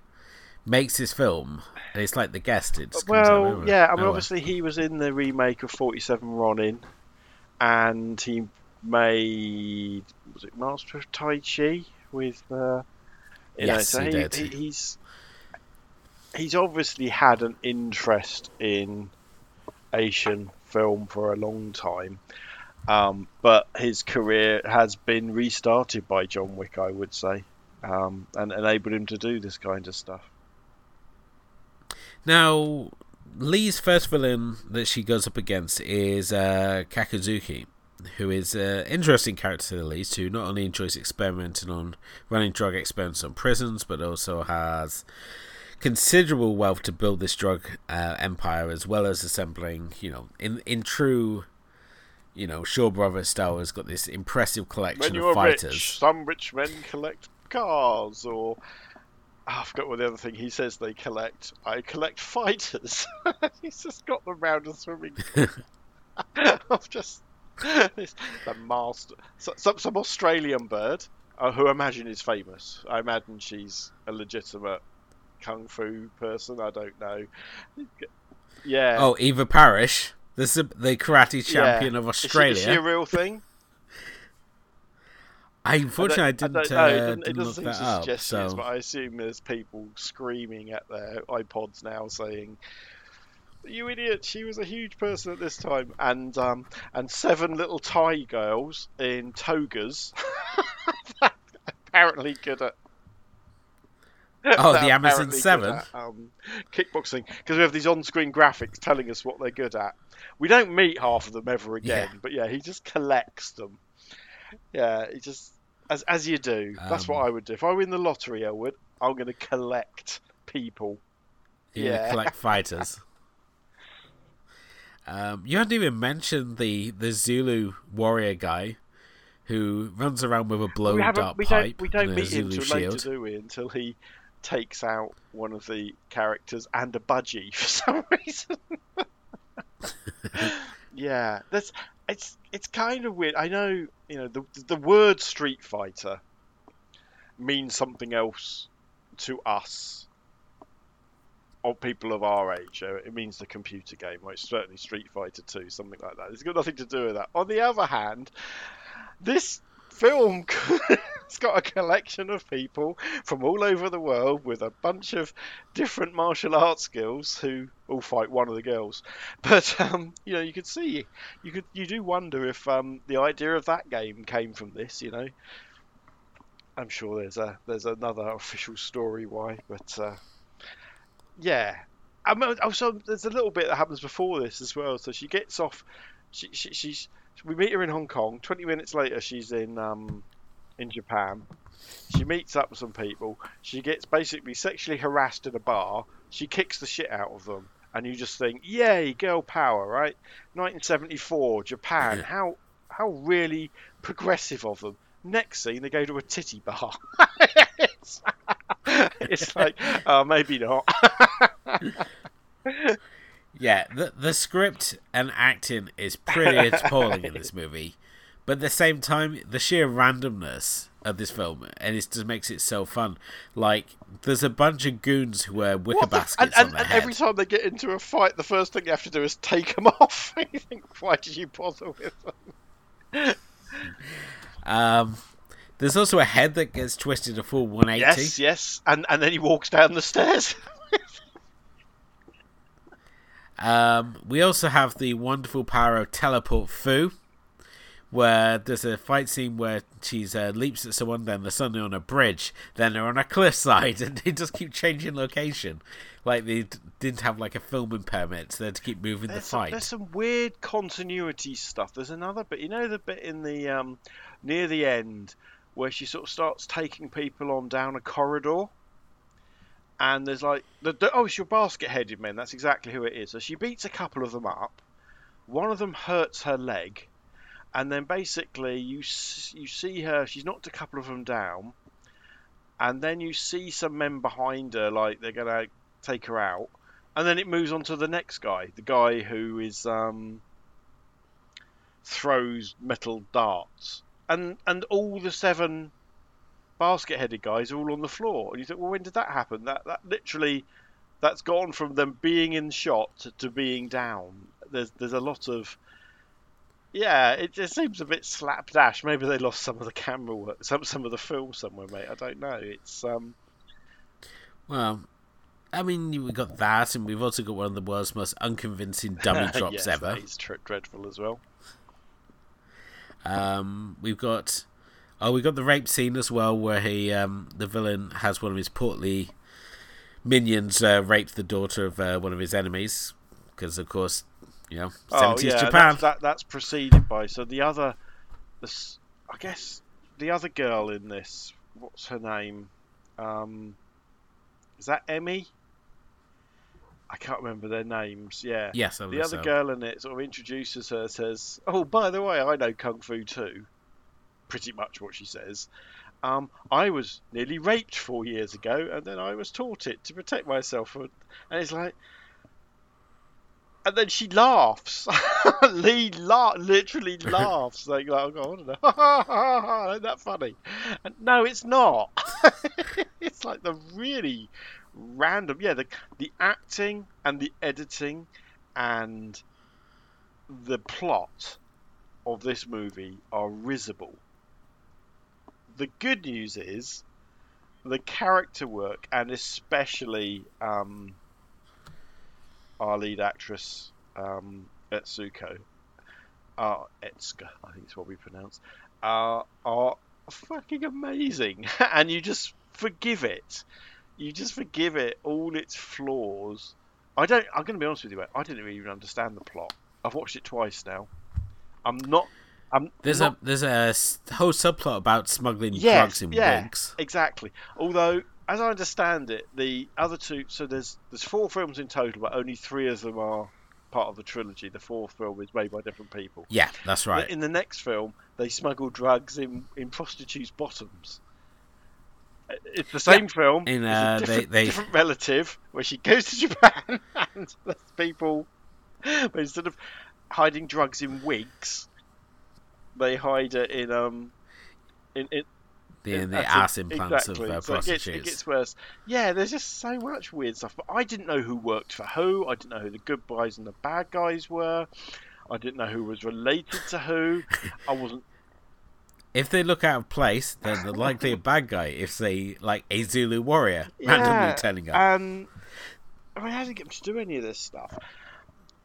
makes his film, and it's like the guest. It just comes out well, yeah, I mean, nowhere. obviously he was in the remake of Forty Seven Ronin, and he made was it Master of Tai Chi with uh, you know, Yes, so he he, did. he- he's he's obviously had an interest in Asian film for a long time. Um, but his career has been restarted by John Wick, I would say, um, and enabled him to do this kind of stuff. Now, Lee's first villain that she goes up against is uh, Kakuzuki, who is an interesting character to the least, who not only enjoys experimenting on running drug experiments on prisons, but also has considerable wealth to build this drug uh, empire, as well as assembling, you know, in in true, you know, Shaw Brothers style, has got this impressive collection of fighters. rich, some rich men collect cars, or Ah, I forgot what the other thing he says they collect. I collect fighters. He's just got them round a swimming pool. I've just this, the master, so, some some Australian bird uh, who I imagine is famous. I imagine she's a legitimate kung fu person. I don't know. Yeah. Oh, Eva Parrish, the the karate champion yeah. of Is she- Australia. Is she, a real thing? I unfortunately I, didn't. I don't know. Uh, it didn't doesn't look seem that to up. suggest So but I assume there's people screaming at their iPods now saying, "You idiot! She was a huge person at this time." And um, and seven little Thai girls in togas, apparently good at. Oh, the Amazon 7? at, um, kickboxing because we have these on-screen graphics telling us what they're good at. We don't meet half of them ever again, Yeah. but yeah, he just collects them. Yeah, he just as as you do. That's what Um, I would do if I win the lottery. I would. I'm going to collect people. Yeah. collect fighters. Um, you hadn't even mentioned the the Zulu warrior guy who runs around with a blown up. We pipe don't. We don't meet him Zulu till later, do we? Until he takes out one of the characters and a budgie for some reason. yeah, that's it's it's kind of weird. I know you know the the word Street Fighter means something else to us or people of our age. It means the computer game, or it's certainly Street Fighter 2, something like that. It's got nothing to do with that. On the other hand, this film it's got a collection of people from all over the world with a bunch of different martial arts skills who all fight one of the girls. But um, you know, you could see, you could, you do wonder if um, the idea of that game came from this. You know, I'm sure there's a there's another official story why, but uh, yeah. I mean, also, there's a little bit that happens before this as well. So she gets off. She, she, she's we meet her in Hong Kong. Twenty minutes later, she's in um, in Japan. She meets up with some people. She gets basically sexually harassed in a bar. She kicks the shit out of them, and you just think, "Yay, girl power!" Right? 1974, Japan. How how really progressive of them. Next scene, they go to a titty bar. it's, it's like, oh, maybe not. Yeah, the the script and acting is pretty appalling in this movie, but at the same time, the sheer randomness of this film and it just makes it so fun. Like, there's a bunch of goons who wear wicker What baskets and, and, and every time they get into a fight, the first thing you have to do is take them off. you think, why did you bother with them? Um, there's also a head that gets twisted a full 180. Yes, yes. And and then he walks down the stairs. Um, we also have the wonderful power of teleport Fu, where there's a fight scene where she's uh, leaps at someone, then they're suddenly on a bridge, then they're on a cliffside, and they just keep changing location, like they d- didn't have like a filming permit, so they had to keep moving There's the some, fight. there's some weird continuity stuff. There's another bit, you know, the bit in the um, near the end where she sort of starts taking people on down a corridor, and there's like, the, the, oh, it's your basket-headed men. That's exactly who it is. So she beats a couple of them up. One of them hurts her leg, and then basically you you see her. She's knocked a couple of them down, and then you see some men behind her, like they're gonna take her out and then it moves on to the next guy, the guy who is um, throws metal darts, and and all the seven basket-headed guys are all on the floor. And you think, well, when did that happen? That that literally, that's gone from them being in shot to, to being down. There's there's a lot of yeah, it just seems a bit slapdash. Maybe they lost some of the camera work, some some of the film somewhere, mate. I don't know. It's um, Well, I mean, we got that, and we've also got one of the world's most unconvincing dummy drops yes, ever. It's tr- dreadful as well. Um, we've got oh, we got the rape scene as well, where he um, the villain has one of his portly minions uh, rape the daughter of uh, one of his enemies, because of course, you know, seventies Japan. Oh, That's, that, that's preceded by so the other, this I guess the other girl in this. What's her name? Um, is that Emmy? I can't remember their names. Yeah. Yes, I The other so. girl in it sort of introduces her, says, "Oh, by the way, I know kung fu too." Pretty much what she says. Um, I was nearly raped four years ago, and then I was taught it to protect myself. And and it's like, and then she laughs. Lee la- literally laughs, like, like oh, I don't know, isn't that funny? And no, it's not. it's like the really random, yeah. The the acting and the editing and the plot of this movie are risible. the good news is the character work, and especially um, our lead actress um, Etsuko, uh, Etsuka, I think is what we pronounce, uh, are fucking amazing, and you just forgive it. You just forgive it all its flaws. I don't. I'm going to be honest with you. I didn't even understand the plot. I've watched it twice now. I'm not. I'm There's not, a there's a whole subplot about smuggling Yes, drugs in yeah. wigs. exactly. Although, as I understand it, the other two. So there's there's four films in total, but only three of them are part of the trilogy. The fourth film is made by different people. Yeah, that's right. In the next film, they smuggle drugs in, in prostitutes' bottoms. It's the same film. In, uh, a they- different, they- different relative where she goes to Japan and there's people, but instead of hiding drugs in wigs, they hide it in um, in, in The, in the ass it, implants exactly. of uh, So it gets, it gets worse. Yeah, there's just so much weird stuff. But I didn't know who worked for who. I didn't know who the good guys and the bad guys were. I didn't know who was related to who. I wasn't. If they look out of place, then they're likely a bad guy. If they like a Zulu warrior Yeah, randomly turning up. And I mean, I didn't get them to do any of this stuff.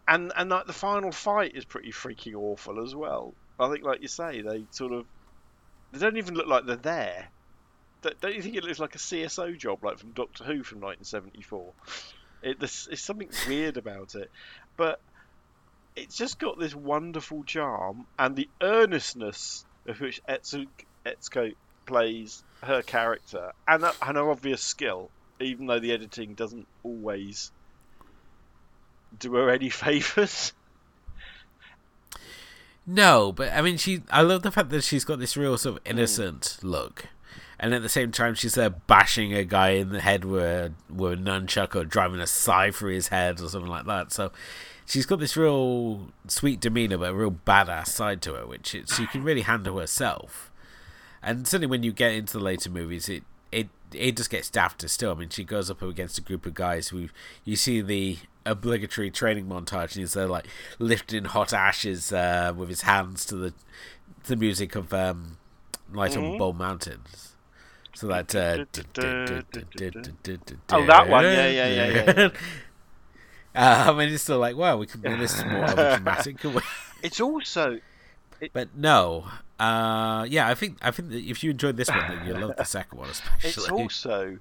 And and like the final fight is pretty freaking awful as well. I think, like you say, they sort of they don't even look like they're there. Don't you think it looks like a CSO job, like from Doctor Who from 1974? It, there's, something weird about it, but it's just got this wonderful charm and the earnestness of which Etsu, Etsuko plays her character and, and her obvious skill, even though the editing doesn't always do her any favours. No, but I mean, she. I love the fact that she's got this real sort of mm. innocent look, and at the same time, she's there bashing a guy in the head with a, with a nunchuck or driving a scythe through his head or something like that. So she's got this real sweet demeanor, but a real badass side to her, which it, she can really handle herself. And certainly, when you get into the later movies, it it it just gets dafter still. I mean, she goes up against a group of guys who you see the obligatory training montage, and he's there like lifting hot ashes uh, with his hands to the the music of um, Light on Mhm. Bold Mountains. So that. Uh, Oh, that one. Yeah, yeah, yeah, yeah. Uh, I mean, it's still like, wow, we could make this more dramatic. It's also But no, uh, yeah, I think I think if you enjoyed this one, then you'll love the second one especially. it's also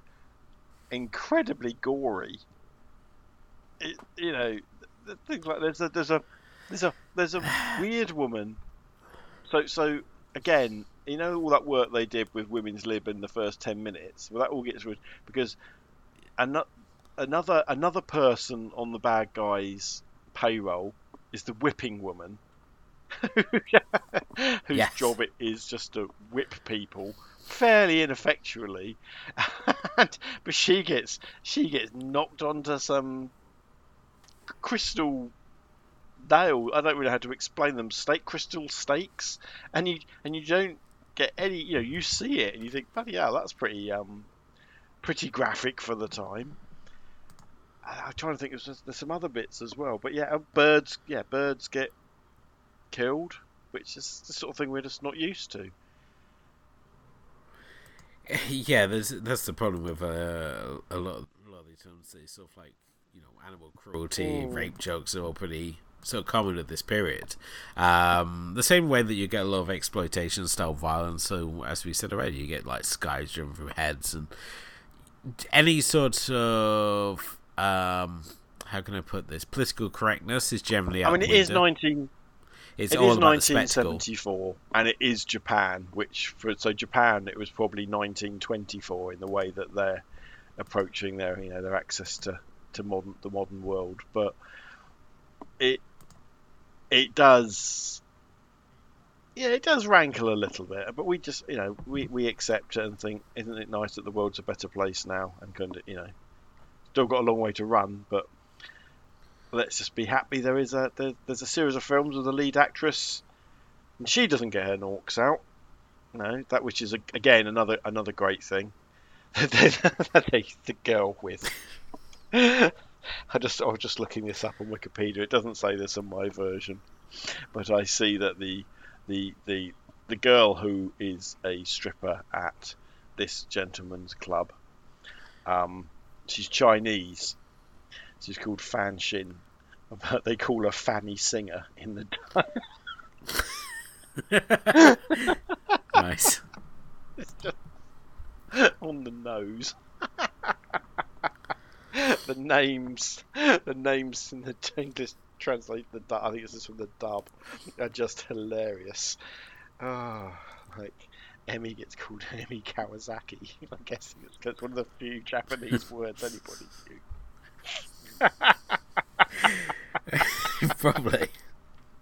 incredibly gory. It, you know, things like there's a there's a there's a there's a weird woman. So so again, you know all that work they did with women's lib in the first ten minutes. Well, that all gets rid because another another another person on the bad guys payroll is the whipping woman. whose Yes. job it is just to whip people fairly ineffectually. And, but she gets she gets knocked onto some crystal nail. I don't really know how to explain them. Stake crystal stakes and you and you don't get any you know you see it and you think bloody hell that's pretty um pretty graphic for the time. I'm trying to think there's some other bits as well. But yeah uh, birds yeah birds get killed which is the sort of thing we're just not used to yeah, there's that's the problem with uh, a lot of, a lot of these films. They sort of like you know animal cruelty, Mm. rape jokes are all pretty so common at this period. Um, the same way that you get a lot of exploitation style violence. So as we said already, you get like skies driven through heads and any sort of um, how can I put this? Political correctness is generally. I mean it is window. 19 It's It all is about the 1974, and it is Japan. Which for so Japan, it was probably 1924 in the way that they're approaching their you know their access to to modern the modern world. But it it does yeah it does rankle a little bit. But we just you know we we accept it and think isn't it nice that the world's a better place now and kind of you know still got a long way to run, but let's just be happy. There is a there, there's a series of films with the lead actress and she doesn't get her norks out. No that which is a, again another another great thing. That they the girl with. I just I was just looking this up on Wikipedia. It doesn't say this in my version. But I see that the the the the girl who is a stripper at this gentleman's club. Um, she's Chinese. She's called Fan Shin, but they call her Fanny Singer in the. nice. It's just on the nose. the names, the names in the English translate the. I think this is from the dub. Are just hilarious. Oh, like Emmy gets called Emmy Kawasaki. I'm guessing it's 'cause it's one of the few Japanese words anybody knew. Probably.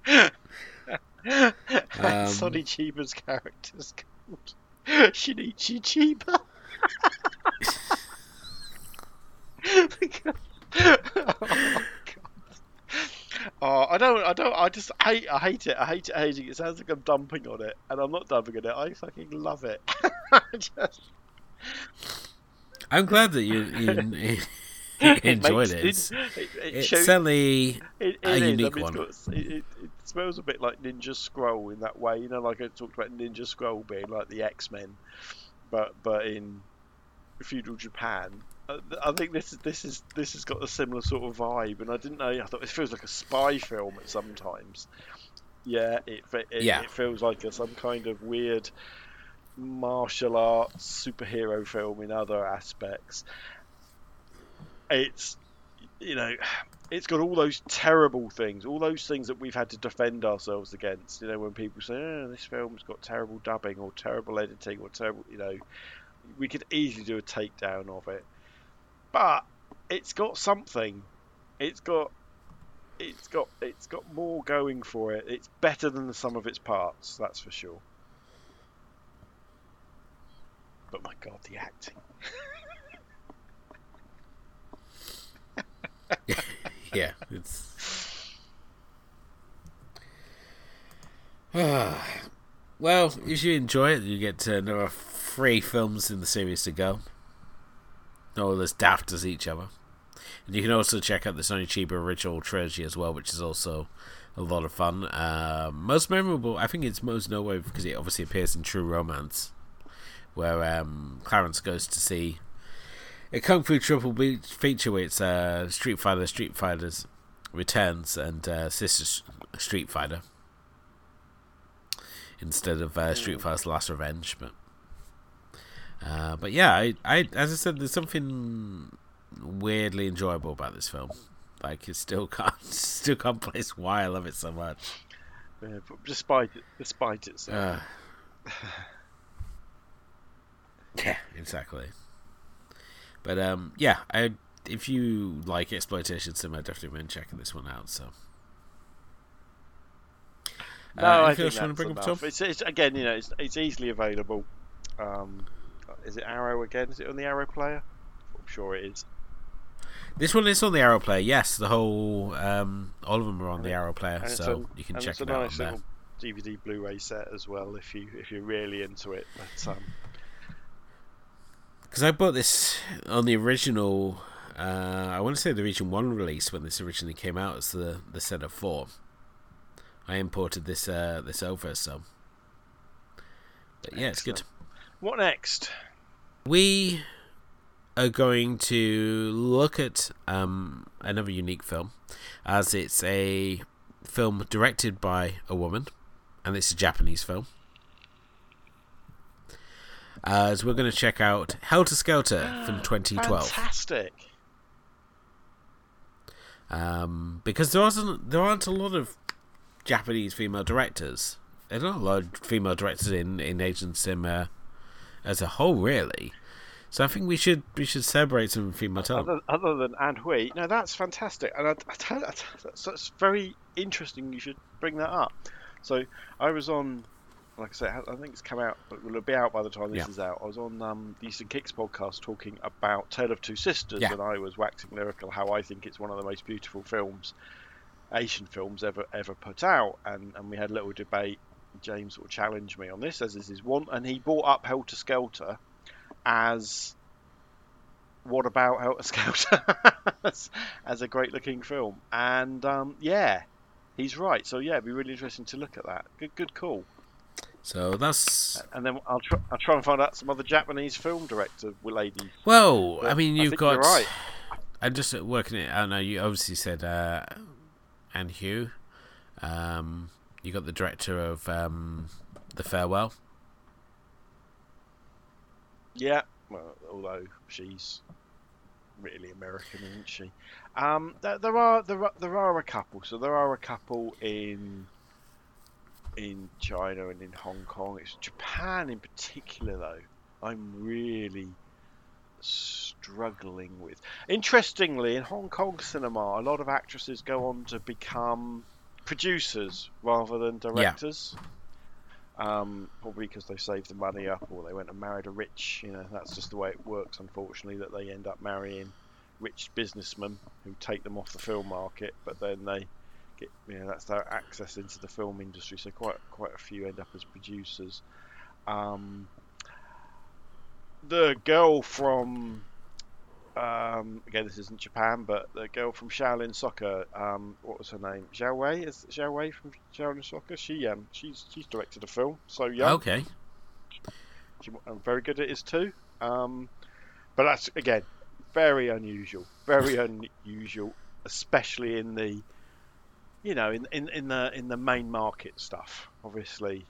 Um, Sonny Chiba's character's called Shinichi Chiba. oh. Oh, I don't, I don't, I just hate, I hate it, I hate it, hate it. It sounds like I'm dumping on it, and I'm not dumping on it. I fucking love it. I just, I'm glad that you, you, enjoyed it. It's, It, it, it's shows, it, a is. unique I mean, one. It's got, it smells a bit like Ninja Scroll in that way. You know, like I talked about Ninja Scroll being like the X Men, but but in feudal Japan. Uh, I think this is this is this has got a similar sort of vibe, and I didn't know. I thought it feels like a spy film at sometimes. Yeah, it it, Yeah. it feels like a, some kind of weird martial arts superhero film in other aspects. It's you know, it's got all those terrible things, all those things that we've had to defend ourselves against. You know, when people say, "Oh, this film's got terrible dubbing or terrible editing or terrible," you know, we could easily do a takedown of it. But it's got something. It's got. It's got it's got more going for it. It's better than the sum of its parts, that's for sure. But my god, the acting. yeah. It's well, if you enjoy it, you get uh, another three films in the series to go. All as daft as each other. And you can also check out the Sonny Chiba original trilogy as well, which is also a lot of fun. Uh, most memorable, I think it's most noteworthy because it obviously appears in True Romance, where um, Clarence goes to see a Kung Fu Triple B feature where it's uh, Street Fighter, Street Fighters Returns, and uh, Sister Street Fighter instead of uh, Street Fighter's Last Revenge. But uh, but yeah, I, I as I said, there's something weirdly enjoyable about this film. Like it still can't still can't place why I love it so much. Yeah, but despite it, despite itself. Uh, yeah, exactly. But um, yeah, I if you like exploitation cinema, definitely recommend checking this one out. So. No, Uh, I think else you want that's bring up, enough. Tom? It's, it's again, you know, it's, it's easily available. Um, is it Arrow again? Is it on the Arrow player? I'm sure it is. This one is on the Arrow Player. Yes, the whole um, all of them are on And the Arrow Player, so a- you can check it out nice on there. DVD Blu-ray set as well if you if you're really into it. But um, Because I bought this on the original. Uh, I want to say the Region One release when this originally came out as the the set of four. I imported this uh, this over, so. But yeah, it's good. What next? We are going to look at um, another unique film, as it's a film directed by a woman, and it's a Japanese film. As we're going to check out Helter Skelter from 2012, Fantastic. um, because there wasn't there aren't a lot of Japanese female directors. There's not a lot of female directors in in Asian cinema as a whole, really. So I think we should we should celebrate some female talent. Other, other than Anne Hui, no, that's fantastic, and I, I tell, I tell, that's, that's very interesting. You should bring that up. So I was on, like I say, I think it's come out. It will be out by the time this Yeah. is out. I was on um, the Eastern Kicks podcast talking about Tale of Two Sisters, Yeah. and I was waxing lyrical how I think it's one of the most beautiful films, Asian films ever ever put out, and and we had a little debate. James sort of challenged me on this, as is his want, and he brought up Helter Skelter as what about Helter Skelter as, as a great looking film? And um, yeah, he's right. So yeah, it'd be really interesting to look at that. Good, good call. So that's and then I'll try, I'll try and find out some other Japanese film director ladies. well. I mean, you've think got. you're right. I'm just working it. I know you obviously said uh, Anne Hui. Um, you got the director of um, The Farewell. Yeah, well, although she's really American, isn't she? Um, there, there are there are, there are a couple. So there are a couple in in China and in Hong Kong. It's Japan in particular, though. I'm really struggling with. Interestingly, in Hong Kong cinema, a lot of actresses go on to become producers rather than directors. Um, probably because they saved the money up, or they went and married a rich. You know, that's just the way it works. Unfortunately, that they end up marrying rich businessmen who take them off the film market, but then they get, you know, that's their access into the film industry. So quite quite a few end up as producers. Um, the girl from um, again, this isn't Japan, but the girl from Shaolin Soccer, um, what was her name? Zhao Wei is Zhao Wei from Shaolin Soccer. She um, she's she's directed a film. So yeah, Okay. she, and very good at it too. Um, but that's again very unusual, very unusual, especially in the, you know, in, in in the in the main market stuff. Obviously,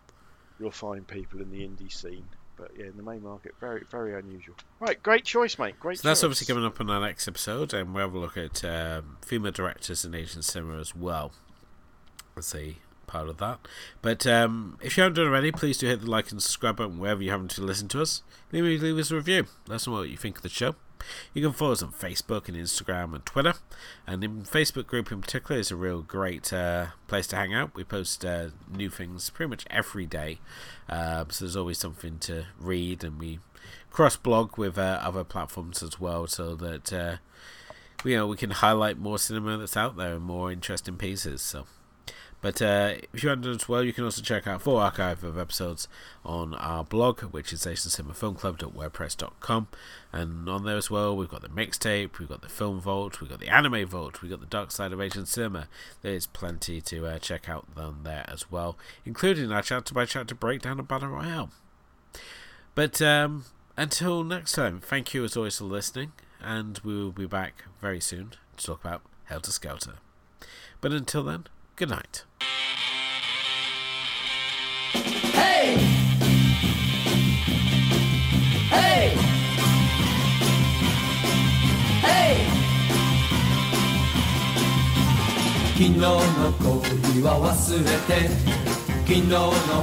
you'll find people in the indie scene, but yeah, in the main market, very very unusual. Right, great choice, mate. Great. So that's obviously coming up on our next episode, and we'll have a look at um, female directors in Asian cinema as well. As a part of that. But um, if you haven't done already, please do hit the like and subscribe button wherever you happen to listen to us. Leave, leave us a review. Let us know what you think of the show. You can follow us on Facebook and Instagram and Twitter. And in Facebook group in particular is a real great uh, place to hang out. We post uh, new things pretty much every day. Um, so there's always something to read, and we cross blog with uh, other platforms as well, so that uh, you know we can highlight more cinema that's out there and more interesting pieces. So. But uh, if you haven't done as well, you can also check out full archive of episodes on our blog, which is asiancinemafilmclub.wordpress.com. And on there as well, we've got the mixtape, we've got the film vault, we've got the anime vault, we've got the dark side of Asian cinema. There's plenty to uh, check out on there as well, including our chapter by chapter breakdown of Battle Royale. But um, until next time, thank you as always for listening, and we will be back very soon to talk about Helter Skelter. But until then, good night. Hey! Hey! Hey! 昨日の恋は忘れて昨日の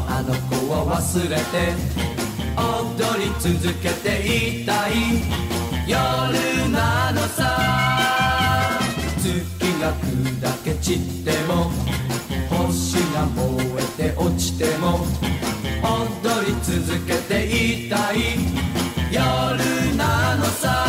あの子は忘れて踊り続けていたい夜なのさが砕け散っても星が燃えて落ちても踊り続けていたい。夜なのさ。